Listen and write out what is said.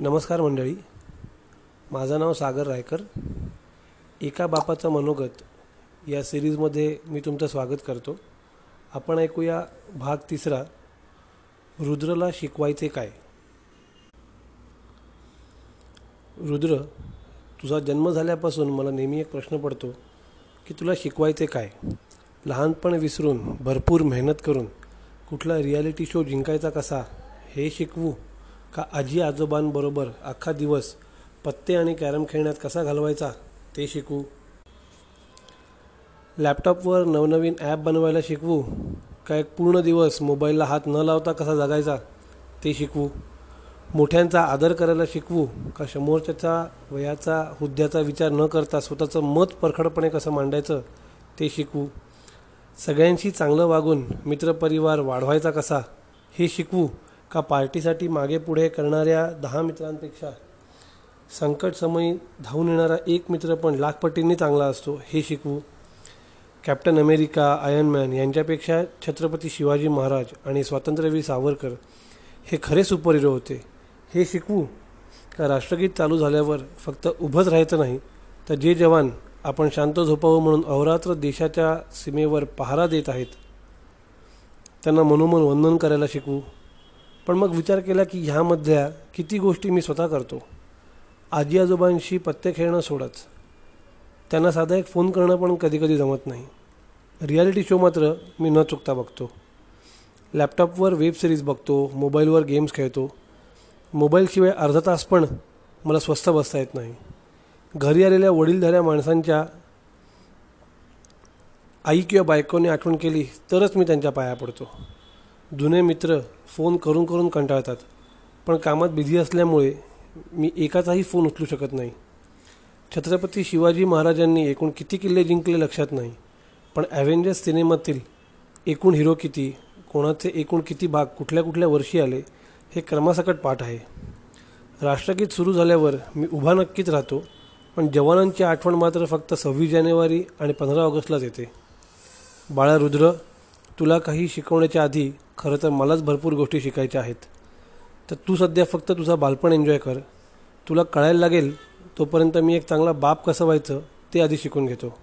नमस्कार मंडळी. माझं नाव सागर रायकर. एका बापाचं मनोगत या सिरीजमध्ये मी तुमचं स्वागत करतो. आपण ऐकूया भाग तिसरा रुद्रला शिकवायचे काय? रुद्र तुझा जन्म झाल्यापासून मला नेहमी एक प्रश्न पडतो की तुला शिकवायचे काय? लहानपण विसरून भरपूर मेहनत करून कुठला रियालिटी शो जिंकायचा कसा हे शिकवू का आजी आजोबांबरोबर अख्खा दिवस पत्ते आणि कॅरम खेळण्यात कसा घालवायचा ते शिकू? लॅपटॉपवर नवनवीन ॲप बनवायला शिकवू? का एक पूर्ण दिवस मोबाईलला हात न लावता कसा जगायचा ते शिकवू? मोठ्यांचा आदर करायला शिकवू? का समोरच्याचा वयाचा हुद्द्याचा विचार न करता स्वतःचं मत परखडपणे कसं मांडायचं ते शिकवू? सगळ्यांशी चांगलं वागून मित्रपरिवार वाढवायचा कसा हे शिकवू? का पार्टीसाठी मागे पुढे करणाऱ्या दहा मित्रांपेक्षा संकटसमयी धावून येणारा एक मित्र पण लाखपटींनी चांगला असतो हे शिकवू. कॅप्टन अमेरिका आयर्नमॅन यांच्यापेक्षा छत्रपती शिवाजी महाराज आणि स्वातंत्र्यवीर सावरकर हे खरे सुपर हिरो होते. हे शिकवू का राष्ट्रगीत चालू झाल्यावर फक्त उभंच राहायचं नाही? तर जे जवान आपण शांत झोपावं म्हणून अहोरात्र देशाच्या सीमेवर पहारा देत आहेत त्यांना मनोमन वंदन करायला शिकवू. पण मग विचार केला की ह्यामधल्या किती गोष्टी मी स्वतः करतो. आजी आजोबांशी पत्ते खेळणं सोडच त्यांना साधा एक फोन करणं पण कधी कधी जमत नाही. रियालिटी शो मात्र मी न चुकता बघतो. लॅपटॉपवर वेब सिरीज बघतो मोबाईलवर गेम्स खेळतो. मोबाईलशिवाय अर्धा तास पण मला स्वस्थ बसता येत नाही. घरी आलेल्या वडीलधाऱ्या माणसांच्या आई किंवा बायकोने आठवण केली तरच मी त्यांच्या पाया पडतो. जुने मित्र फोन करून करून कंटाळतात. पण कामात बिझी असल्यामुळे मी एकाचाही फोन उचलू शकत नाही. छत्रपती शिवाजी महाराजांनी एकूण किती किल्ले जिंकले लक्षात नाही. पण ॲव्हेंजर्स सिनेमातील एकूण हिरो किती कोणाचे एकूण किती भाग कुठल्या कुठल्या वर्षी आले हे क्रमासकट पाठ आहे. राष्ट्रगीत सुरू झाल्यावर मी उभा नक्कीच राहतो पण जवानांची आठवण मात्र फक्त सव्वीस जानेवारी आणि पंधरा ऑगस्टलाच येते. बाळा रुद्र तुला काही शिकवण्याच्या आधी खरं तर मलाच भरपूर गोष्टी शिकायच्या आहेत. तर तू सध्या फक्त तुझा बालपण एन्जॉय कर. तुला कळायला लागेल तोपर्यंत मी एक चांगला बाप कसं व्हायचं ते आधी शिकून घेतो.